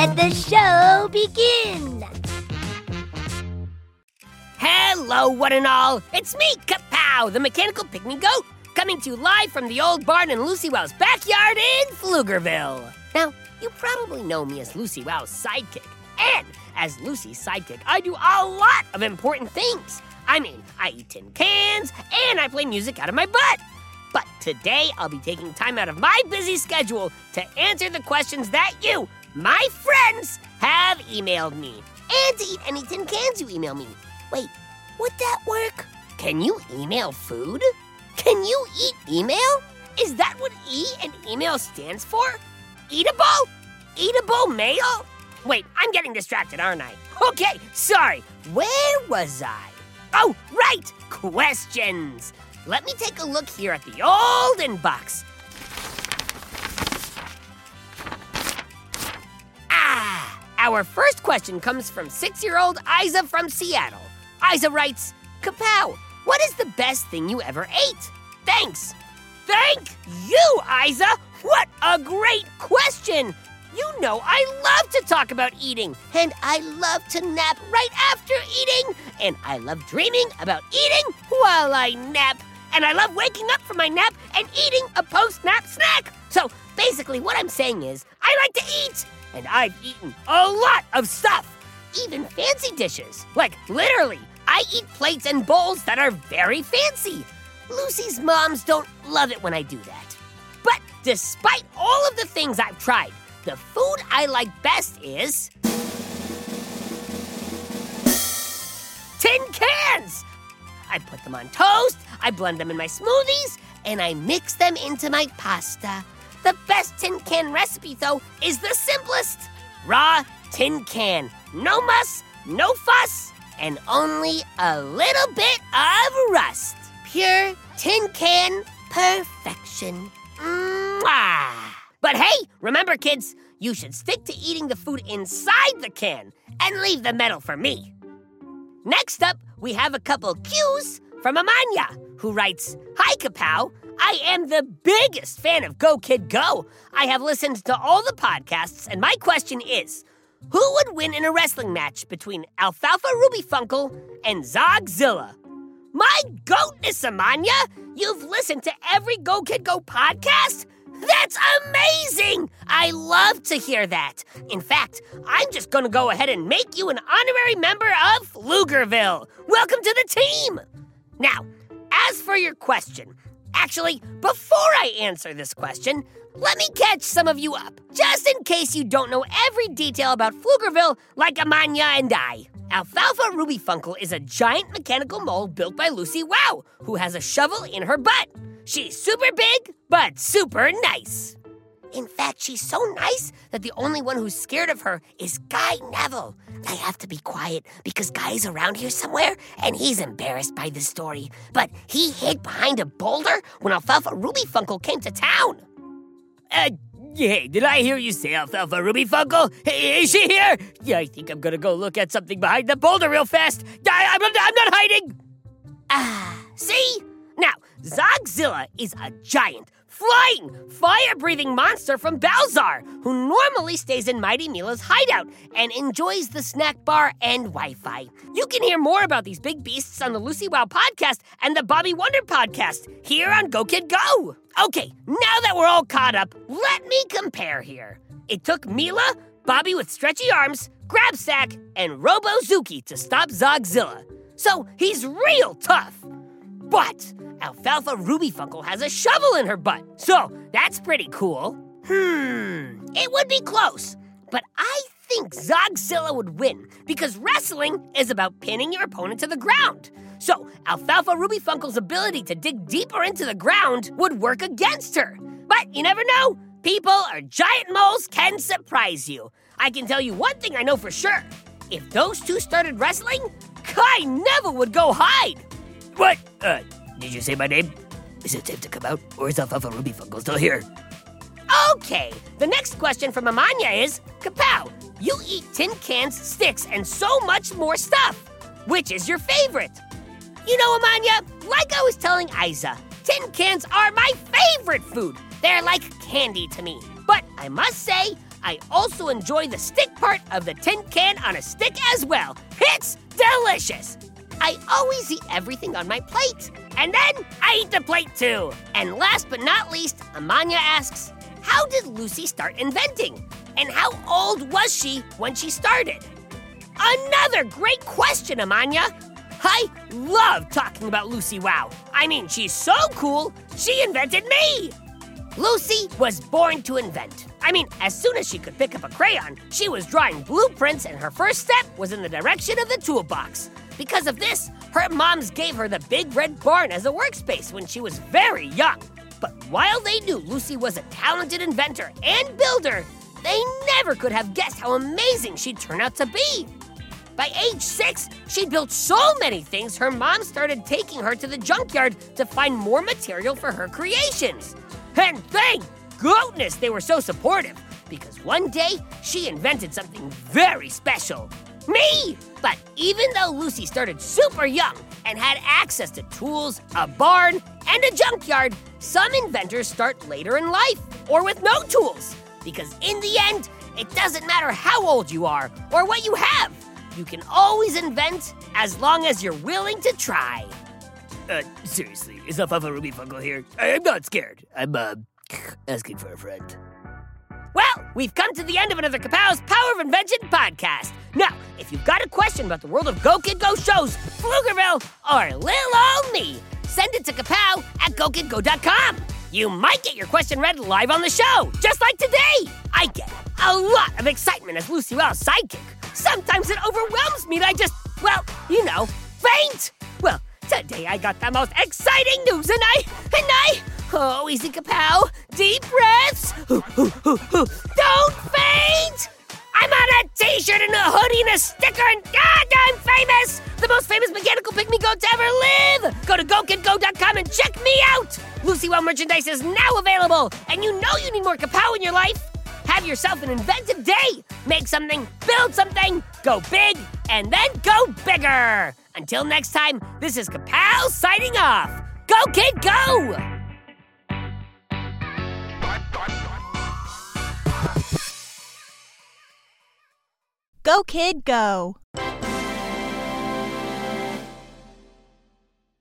Let the show begin. Hello, one and all. It's me, Kapow, the mechanical pygmy goat, coming to you live from the old barn in Lucy Wow's backyard in Pflugerville. Now, you probably know me as Lucy Wow's sidekick. And as Lucy's sidekick, I do a lot of important things. I mean, I eat tin cans and I play music out of my butt. But today, I'll be taking time out of my busy schedule to answer the questions that you, my friends, have emailed me. And to eat any tin cans you email me. Wait, would that work? Can you email food? Can you eat email? Is that what E and email stands for? Eatable? Eatable mail? Wait, I'm getting distracted, aren't I? Okay, sorry. Where was I? Oh, right! Questions! Let me take a look here at the old inbox. Our first question comes from six year old Isa from Seattle. Isa writes Kapow, what is the best thing you ever ate? Thanks! Thank you, Isa! What a great question! You know I love to talk about eating, and I love to nap right after eating, and I love dreaming about eating while I nap, and I love waking up from my nap and eating a post nap snack. So basically, what I'm saying is, I like to eat, and I've eaten a lot of stuff, even fancy dishes. Like, literally, I eat plates and bowls that are very fancy. Lucy's moms don't love it when I do that. But despite all of the things I've tried, the food I like best is. Tin cans! I put them on toast, I blend them in my smoothies, and I mix them into my pasta. The best tin can recipe, though, is the simplest raw tin can. No muss, no fuss, and only a little bit of rust. Pure tin can perfection. Mwah! But hey, remember, kids, you should stick to eating the food inside the can and leave the metal for me. Next up, we have a couple cues from Amanya, who writes Hi, Kapow. I am the biggest fan of Go Kid Go. I have listened to all the podcasts, and my question is Who would win in a wrestling match between Alfalfa Ruby Funkle and Zogzilla? My goatness, Amanya! You've listened to every Go Kid Go podcast? That's amazing! I love to hear that. In fact, I'm just gonna go ahead and make you an honorary member of Pflugerville. Welcome to the team! Now, as for your question, actually, before I answer this question, let me catch some of you up, just in case you don't know every detail about Pflugerville like Amanya and I. Alfalfa Ruby Funkle is a giant mechanical mole built by Lucy Wow, who has a shovel in her butt. She's super big, but super nice. In fact, she's so nice that the only one who's scared of her is Guy Neville. I have to be quiet because Guy's around here somewhere and he's embarrassed by this story. But he hid behind a boulder when Alfalfa Ruby Funkle came to town. Uh, hey, did I hear you say Alfalfa Ruby Funkle? Hey, is she here? Yeah, I think I'm gonna go look at something behind the boulder real fast. I, I'm, I'm not hiding. Ah, see? Now, Zogzilla is a giant, flying, fire breathing monster from Balzar who normally stays in Mighty Mila's hideout and enjoys the snack bar and Wi Fi. You can hear more about these big beasts on the Lucy Wow podcast and the Bobby Wonder podcast here on Go Kid Go. Okay, now that we're all caught up, let me compare here. It took Mila, Bobby with stretchy arms, Grabsack, and Robozuki to stop Zogzilla. So he's real tough. But Alfalfa Ruby Funkle has a shovel in her butt, so that's pretty cool. Hmm, it would be close, but I think Zogzilla would win because wrestling is about pinning your opponent to the ground. So Alfalfa Ruby Funkle's ability to dig deeper into the ground would work against her. But you never know. People or giant moles can surprise you. I can tell you one thing I know for sure. If those two started wrestling, Guy Neville would go hide. What? Uh, did you say my name? Is it safe to come out, or is Alfalfa Ruby Funkle still here? Okay, the next question from Amanya is Kapow, you eat tin cans, sticks, and so much more stuff. Which is your favorite? You know, Amanya, like I was telling Isa, tin cans are my favorite food. They're like candy to me. But I must say, I also enjoy the stick part of the tin can on a stick as well. It's delicious. I always eat everything on my plate. And then I eat the plate too. And last but not least, Amanya asks, How did Lucy start inventing? And how old was she when she started? Another great question, Amanya. I love talking about Lucy Wow. I mean, she's so cool, she invented me. Lucy was born to invent. I mean, as soon as she could pick up a crayon, she was drawing blueprints, and her first step was in the direction of the toolbox. Because of this, her moms gave her the big red barn as a workspace when she was very young. But while they knew Lucy was a talented inventor and builder, they never could have guessed how amazing she'd turn out to be. By age six, she'd built so many things, her mom started taking her to the junkyard to find more material for her creations. And thank goodness they were so supportive, because one day she invented something very special. Me! But even though Lucy started super young and had access to tools, a barn, and a junkyard, some inventors start later in life or with no tools. Because in the end, it doesn't matter how old you are or what you have. You can always invent as long as you're willing to try. Uh, seriously, is Alfalfa Ruby Funkle here? I- I'm not scared. I'm, uh, asking for a friend. Well, we've come to the end of another Kapow's Power of Invention podcast. Now, if you've got a question about the world of Go Kid Go shows, Pflugerville, or Lil Me, send it to kapow at gokidgo.com. You might get your question read live on the show, just like today. I get a lot of excitement as Lucy Wow's sidekick. Sometimes it overwhelms me and I just, well, you know, faint. Well, today I got the most exciting news and I, and I, oh, easy kapow, deep breaths. Don't faint! I'm on a t-shirt and a hoodie and a sticker and God, I'm famous! The most famous mechanical pygmy goat to ever live! Go to GoKidGo.com and check me out! Lucy Wow merchandise is now available, and you know you need more kapow in your life! Have yourself an inventive day! Make something, build something, go big, and then go bigger! Until next time, this is Kapow signing off! Go Kid Go! Go, kid, go.